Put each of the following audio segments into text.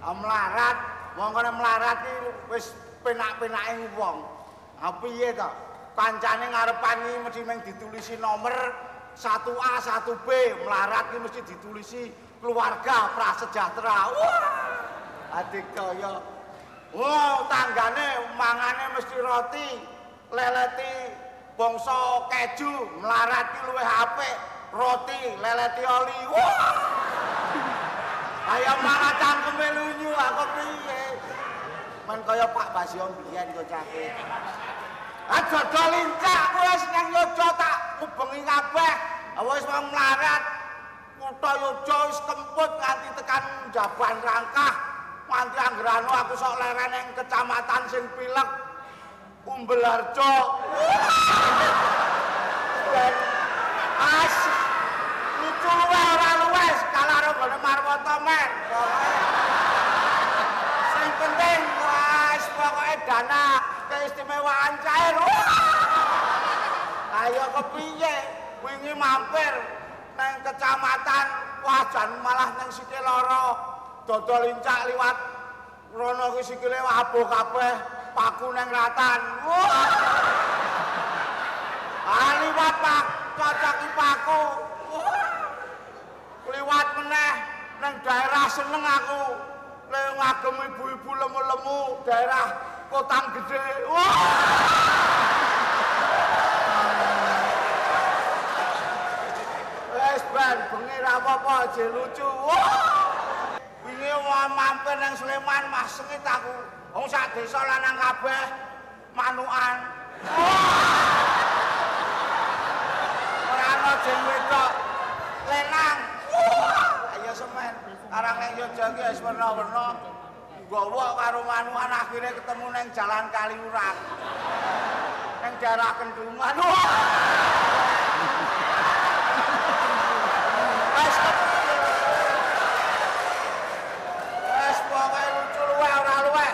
melarat, wong kene melarat iki wis penak-penake wong. Ah piye to? Kancane ngarepan iki mesti mung ditulisi nomor 1A, 1B, melarat iki mesti ditulisi keluarga prasejahtera. Wah. Adik kaya Wah, tanggane mangane mesti roti, leleti bangsa keju, melarat ki luwih apik, roti, leleti oli. Wah! Ayo malah cangkeme lunyu aku piye? Men kaya Pak Basion biyen kok cake. Ah dodol lincak kowe wis nang Yojo tak kubengi kabeh. Ah, Wis wong melarat. Kutha Yojo wis kemput nganti tekan Jaban Rangkah. Nganti anggerano aku sok leren ning kecamatan sing pilek. Umbel Harjo. Dan as lucu luwe ora luwe skala ronggone Marwata men. Sing penting wis pokoke dana keistimewaan cair. Ayo kepiye? Wingi mampir nang kecamatan wajan malah nang sikil lara. Dodol lincak liwat rono ki sikile abuh kabeh paku nang ratan. Wah. Ah pak cocoki paku. Liwat meneh nang daerah seneng aku. Le ngagem ibu-ibu lemu-lemu daerah Kotang Gede. Wah. Wes ben bengi ra apa-apa aja lucu. Wah. Wingi wong mampir nang Sleman mah sengit aku. Wong sak desa lanang kabeh manukan. Ora ana jeng wedok lenang. Ayo semen. Arang ning Yogya iki wis werna-werna. Nggawa karo manukan akhirnya ketemu nang Jalan Kaliurang. Nang daerah Kendungan. Wah. Wes kepiye? Wes pokoke lucu luwe ora luwe.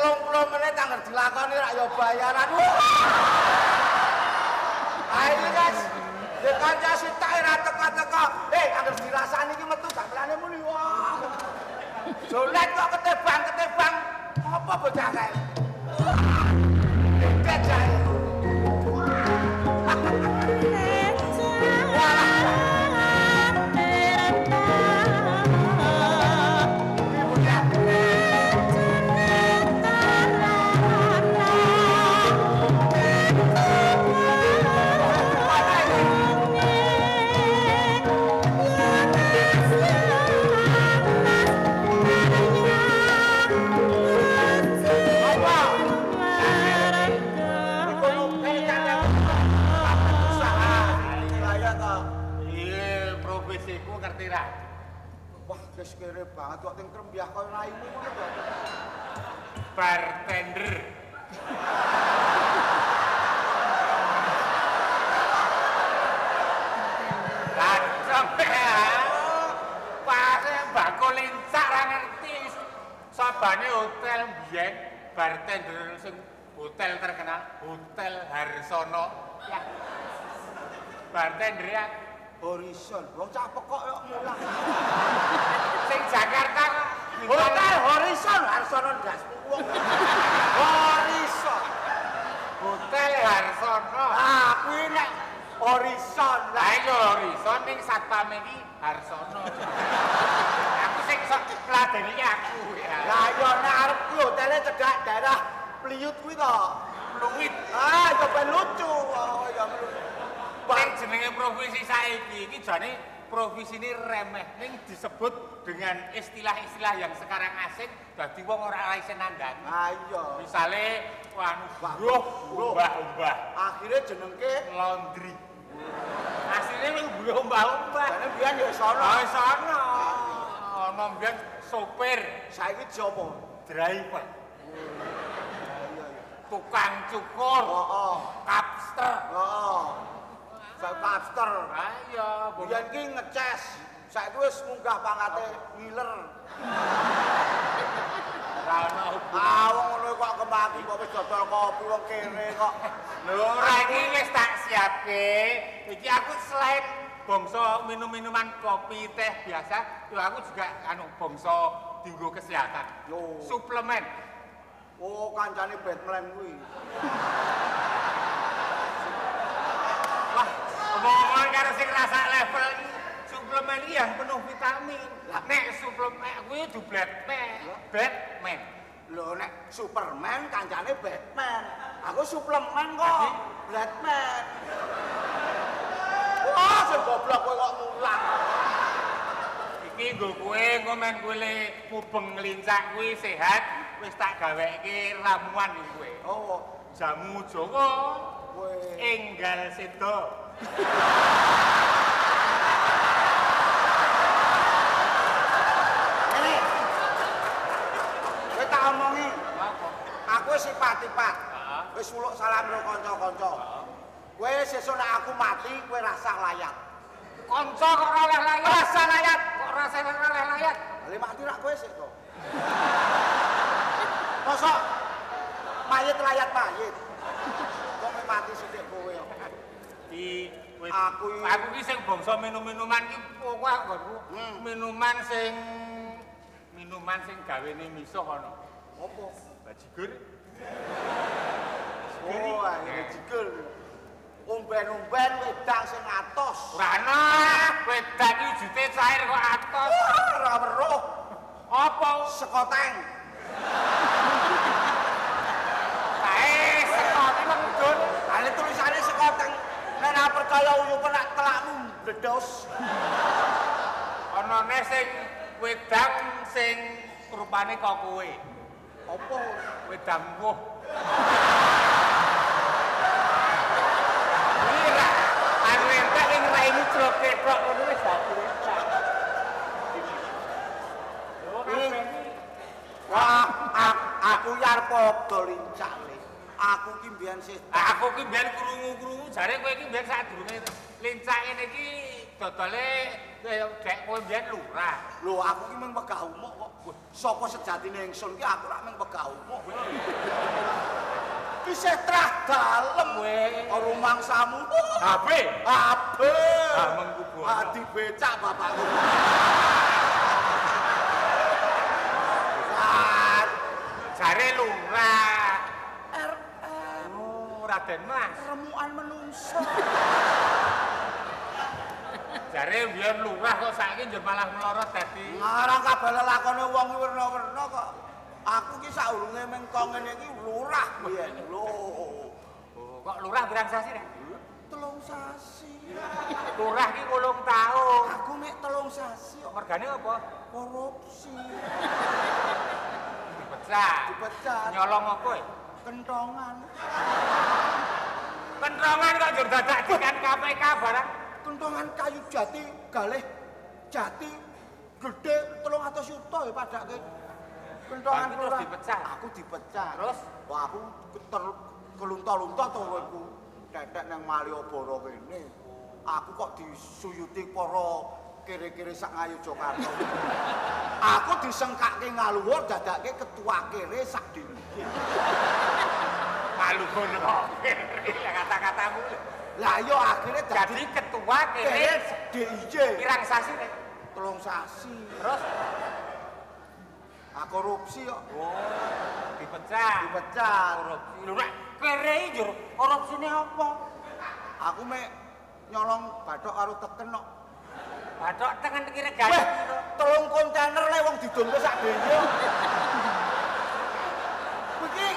30 menit anggar dilakoni rak ya bayaran. Ayo guys. Dek kanca sitak ora teko-teko. Eh, anggar dirasani iki metu gamelane muni. Wah. Jolet kok ketebang-ketebang. Apa bocah kae? Dekat jae. Biyen bartender sing hotel terkenal, Hotel Harsono. Ya. Bartender ya Horizon. Wong cah pekok kok mulang. sing Jakarta Hotel Horizon Harsono ndas wong. Horizon. Hotel Harsono. Ah, kuwi nek Horizon Lah iya Horizon ning satpam iki Harsono. sing sok peladeni aku ya. Lah yo nek arep kuwi hotele cedhak daerah Pliut kuwi to. Luwit Ah, yo ben lucu. Oh, ya lucu. sing jenenge profesi saiki iki jane profesi ini remeh ning disebut dengan istilah-istilah yang sekarang asing dadi wong ora iso nandani. Ayo. Misale anu buruh, umbah-umbah, Akhirnya jenengke laundry. Asline buruh umbah-umbah. jane biyen yo sono. Oh, sono. Mbiyen sopir, Saiki jopo? driver, Iya, iya. tukang cukur, Heeh. kapster. Heeh. Sak kapster. Ayo, Biyen ki ngeces. Saiki wis munggah pangkate ngiler. Ora ono Ah, wong ngono kok kemaki kok wis dodol kopi wong kere kok. Lho, ora iki wis tak siapke. Iki aku selain bangsa minum-minuman kopi teh biasa, yo aku juga anu bangsa dinggo kesehatan. Yo. Suplemen. Oh, kancane Batman kuwi. Wah, omong-omongan karo sing rasa level suplemen iki yang penuh vitamin. Nek suplemen kuwi dublet Batman. Lho nek Superman kancane Batman. Aku suplemen kok. Batman. Wah, sing goblok kowe kok mulang. Iki nggo kowe engko men kowe mubeng ngelincak kuwi sehat, wis tak gaweke ramuan iki kowe. Oh, Jamu Jawa kowe. enggal sedo. Ini. Kowe tak omongi, Apa? aku wis sifat-sifat. Heeh. Wis suluk salam karo kanca-kanca. Kowe sesuk nek aku mati, kowe rasah layat. Kanca kok ora oleh layat. Rasa layat, kok rasa ora oleh layat. Lah mati rak kowe sik to. Mosok mayit layat mayit. Kok kowe mati sithik kowe kok. Di wis Aku i- aku ki sing bangsa minum-minuman ki pokoke aku Hmm. minuman sing minuman sing gawene miso ana. Apa? Bajigur. Oh, akhirnya jigel. Umben-umben wedang sing atos. Ora ana, wedan iki jute cair kok atos. Ora weruh. Apa Sekoteng. kae sekot emang dul. Ale tulisane sekoteng. Nek ora percaya uyuh nak telakmu bledos. Ana ne sing wedang sing rupane kok kowe. Apa? Wedang wuh. Ira, anu entek ing wis. Lho, Ih. kabeh iki Wah, aku ya arep padha lincak le. Aku ki mbiyen sih Aku ki mbiyen krungu-krungu jare kowe iki mbiyen sadurunge lincak ngene iki dodole dek kowe mbiyen lurah. Lho, aku ki mung wegah umuk kok. Sapa sejatine ingsun ki aku rak mung wegah umuk. Isih trah dalem Kowe karo mangsamu. HP. Ah, mengkubu. Adi becak bapakku. Kan Jare lurah. RM Oh, Raden Mas. remukan menungso. Jare mbiyen lurah kok saiki njer malah melorot dadi Ngarang kabeh lelakone wong ki werna-werna kok. Aku ki saurunge mengko ngene iki lurah biyen. Lho. Oh, kok lurah pirang sasi rek? Telung sasi. Lurah ki 8 taun. Aku mek telung sasi kok Mergane apa? korupsi. Dipecat. Dipecat. Nyolong apa? kowe? Kentongan. Kentrongan kok njur dadak dikan KPK barang. Kentongan kayu jati galih jati gede 300 juta ya padake. Kentongan terus dipecat? Aku dipecat. Terus? Wah, aku kelunta-lunta to kowe tetek nang Malioboro kene. Aku kok disuyuti para kere-kere sak ngayu Jakarta. aku disengkake ngaluhur dadake ketua kere sak dindi. Malu ngono kok. Kata-katamu. Lah yo akhirnya Jadi dadi ketua kere DJ. pirang sasi rek? Telung sasi. Terus Ah korupsi kok. dipecat. Dipecat. korupsi. Lho nek kere iki njur korupsine apa? Aku mek nyolong bathok karo teken kok. Bathok tengen iki regane. telung kontainer le wong didongko sak dene. Iki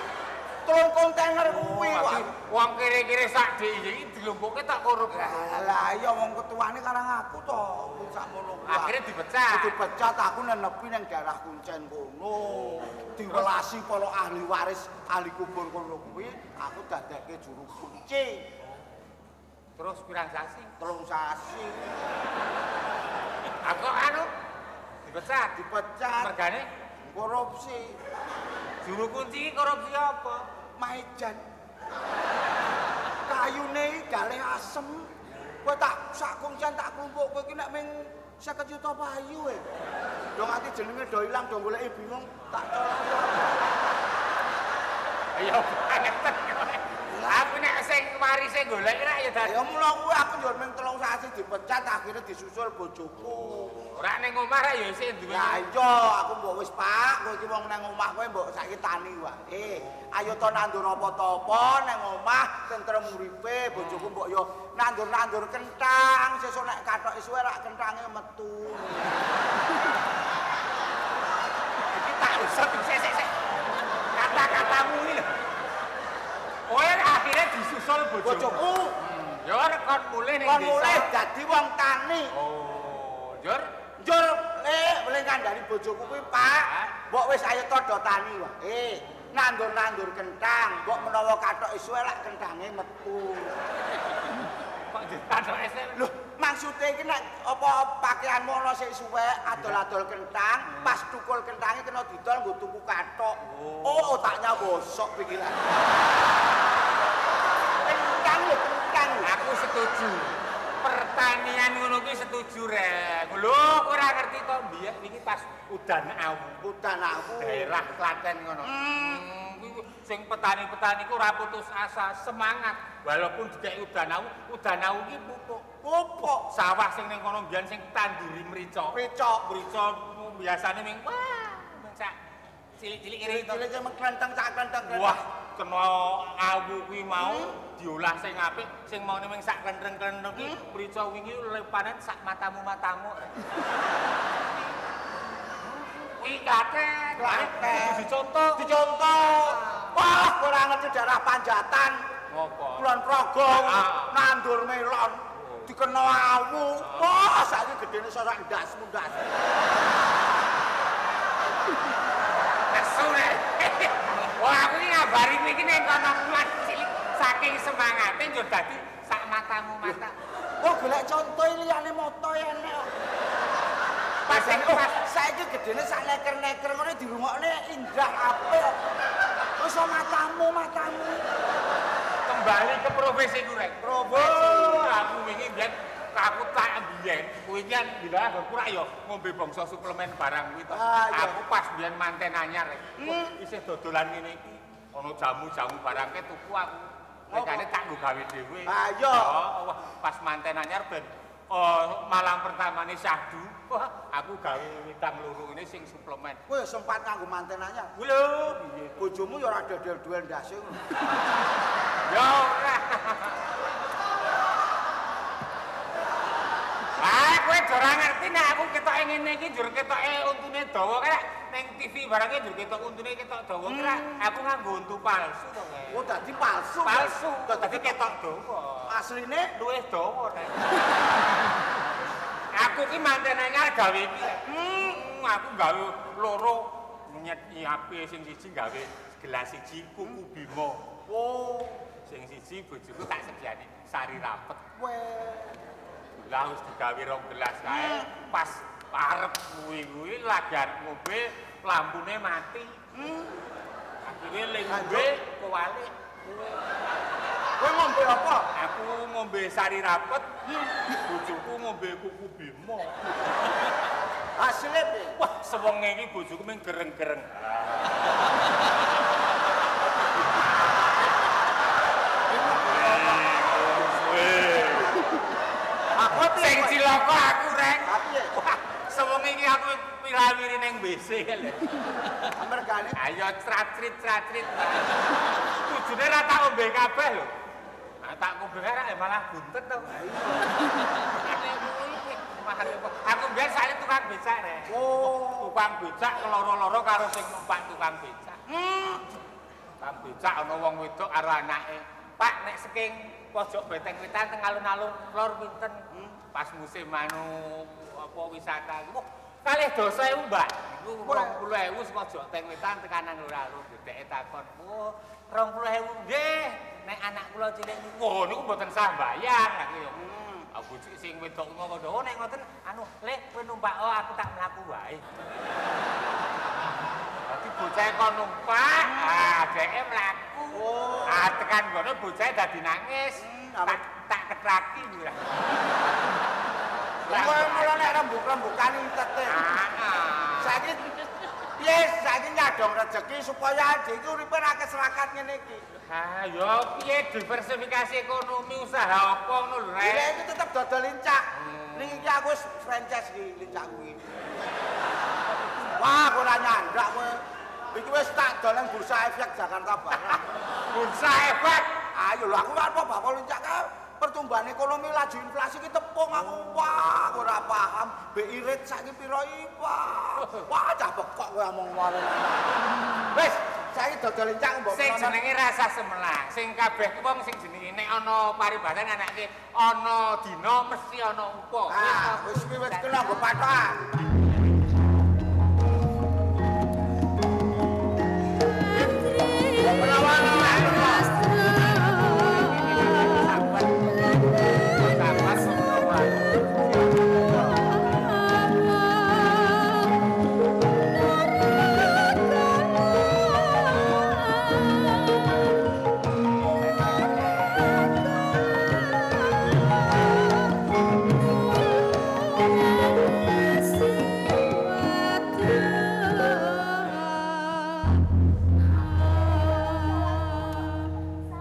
telung kontainer kuwi Oh, Wong kere-kere sak iki dilumpuke tak korup. Lah iya wong ketuane karang aku to, wong sakmono kuwi. Akhirnya dipecat. Dipecat aku nenepi ning daerah Kuncen kono. Diwelasi para ahli waris ahli kubur kono kuwi, aku dadekke juru kunci. Terus pirang sasi? Telung sasi Aku anu dipecat. dipecat Mergane korupsi. juru kunci korupsi apa? Maijan. Kayune iki galih asem. Kowe tak sak kuncian tak klumpuk kowe iki nek ming 50 juta payu e. Do nganti jenenge do ilang do goleki bingung tak colok. Ya banget. Aku nek sing kemari sing golek ra ya dadi. Ya mula kuwi aku yo ming telung sasi dipecat akhirnya disusul bojoku. Ora ning omah ra ya isih duwe. Ya iya, aku mbok wis Pak, kowe iki wong nang omah kowe mbok saiki tani wae. Ayo to nandur apa-apa nang omah tentrem uripe, bojoku mbok yo nandur-nandur kentang, sesuk nek kathok suwe rak kentange metu. Iki tak usut sik sik sik. Kata-katamu iki lho. Kowe akhirnya disusul bojomu. Bojoku Ya arek kon mulih ning kon desa. mulih dadi wong tani. Oh, Jur. Njur eh boleh kandhani bojoku kuwi, Pak. Mbok wis ayo to do tani wae. Nandur-nandur kentang, mbok menawa kathok suwe rak kentange metu. Kok ditatok esek lho. Maksude iki nek apa pakaianmu ana sik suwek adol-adol kentang, pas tukul kentange kena didol nggo tuku kathok. Oh, otaknya bosok pikiran. Kentang lho, kentang. Aku setuju. Pertanian ngono kuwi setuju rek. Lho, ora ngerti to biyen iki pas udan awu. Udan aku. Daerah Klaten ngono. Hmm, kuwi sing petani-petani ku ora putus asa, semangat. Walaupun dikek udan awu, udan awu ki pupuk. Pupuk. Sawah sing ning kono mbiyen sing tanduri mrica. Pecok. Mrica biasane ming wah, ming sak cilik-cilik kiri to. Cilik-cilik cuma klenteng sak klenteng. Wah, kena awu kuwi mau diolah sing apik, sing mau ning sak klentheng-klentheng ki mrica wingi lepanen sak matamu-matamu. Kuwi klaten. Klaten. Dicontoh. Dicontoh. Wah, ora ngerti daerah Panjatan. Ngopo? Kulon Progo, Ah. nandur melon, dikena awu. Wah, saiki gedene sosok ndasmu ndas. Nesu nek. Wah, aku kuwi iki ning kono kuat cilik saking semangate yo dadi sak matamu-mata. Oh, golek contoh liyane moto enek. kok. Pas pas saiki gedene sak neker-neker ngene dirungokne indah apik. Oh, matamu, matamu. kembali ke profesi ku rek. Profesi. aku wingi biyen aku tak biyen kuwi kan bila aku ora ya ngombe bangsa suplemen barang kuwi to. Ah, iya. Aku pas biyen manten anyar. Wah, isih dodolan ngene iki. Ana jamu-jamu barangke tuku aku. Regane tak nggo gawe dhewe. Ah, iya. Oh, wah, pas manten anyar ben Oh, malam pertamane syahdu, wah, aku gawe witang loro ini sing suplemen. Kowe sempat nganggo manten anyar. Lho, Bojomu ya ora dedel-duel ndase ngono. Ya ora. Ah, kowe ora ngerti nek aku ketoke ngene iki njur ketoke untune dawa kae ning TV barangnya njur ketok untune ketok dawa kira aku nganggo untu palsu to kae. Oh, dadi palsu. Palsu, Dadi ketok dawa. asline Luwih dawa rek. Aku ki manten anyar gawe iki. Rek. Hmm, aku gawe loro nyet nyiapi sing siji gawe gelas siji kuku bimo. oh, Sing siji bojoku tak sediani sari rapet. weh. Lah wis digawe rong gelas kae, pas arep kuwi-kuwi arep ngombe, lampune mati. Akhire ling ngombe kewali. Kowe ngombe apa? Aku ngombe sari rapet, bojoku ngombe kuku bimo. Hasilnya piye? Wah, sewenge iki bojoku ming gereng-gereng. Aku Sing cilaka aku, Rek. Sewenge iki aku pirawiri ning WC lho. mergane Ayo tracrit tracrit. Tujune ra tak ombe kabeh lho. Tak ombe ra malah buntet to. Aku biyen sale tukang becak rek. Oh. Tukang becak keloro-loro karo sing numpak tukang becak. Tukang becak ana wong wedok karo anake. Pak nek saking pojok beteng wetan teng alun-alun lor pinten? Pas musim anu apa wisata. Wah, kalih dosa ewu, Mbak. Iku 20.000 saka pojok teng wetan tekanan alun-alun. Dheke takon, "Oh, 20.000 nggih. Nek anak kula cilik niku, wah niku mboten sah bayar." Aku yo. Aku cik sing wedok ngono, "Oh, nek ngoten anu, Le, kowe numpak oh aku tak mlaku wae." Dadi bocah kon numpak, ah dheke mlaku. Oh. Ah tekan ngono bocah dadi nangis. Hmm, ketraki lho. Kowe mulai nek rembuk-rembukan intete. Ah. Saiki Piye saiki nyadong rezeki supaya adik iki uripe ra keserakat ngene iki. Ha, yo piye diversifikasi ekonomi usaha apa ngono lho, Rek Rek? iki tetep dodol lincah. Ning iki aku wis franchise iki lincah kuwi. Wah, ora nyandak kowe. Iki wis tak dol nang bursa efek Jakarta Barat. Bursa efek. Ayo lho aku kan apa bakal lincah ka pertumbuhan ekonomi laju inflasi ki tepung aku. Wah ora paham. BI rate saiki piro iki? Wah wah cah bekok kowe omong ngono wis saiki dodol lincah mbok Sing jenenge rasa semelang, sing kabeh wong sing jenenge nek ana paribasan anake ana dina mesti ana upa. ah wis wis kena mbok patokan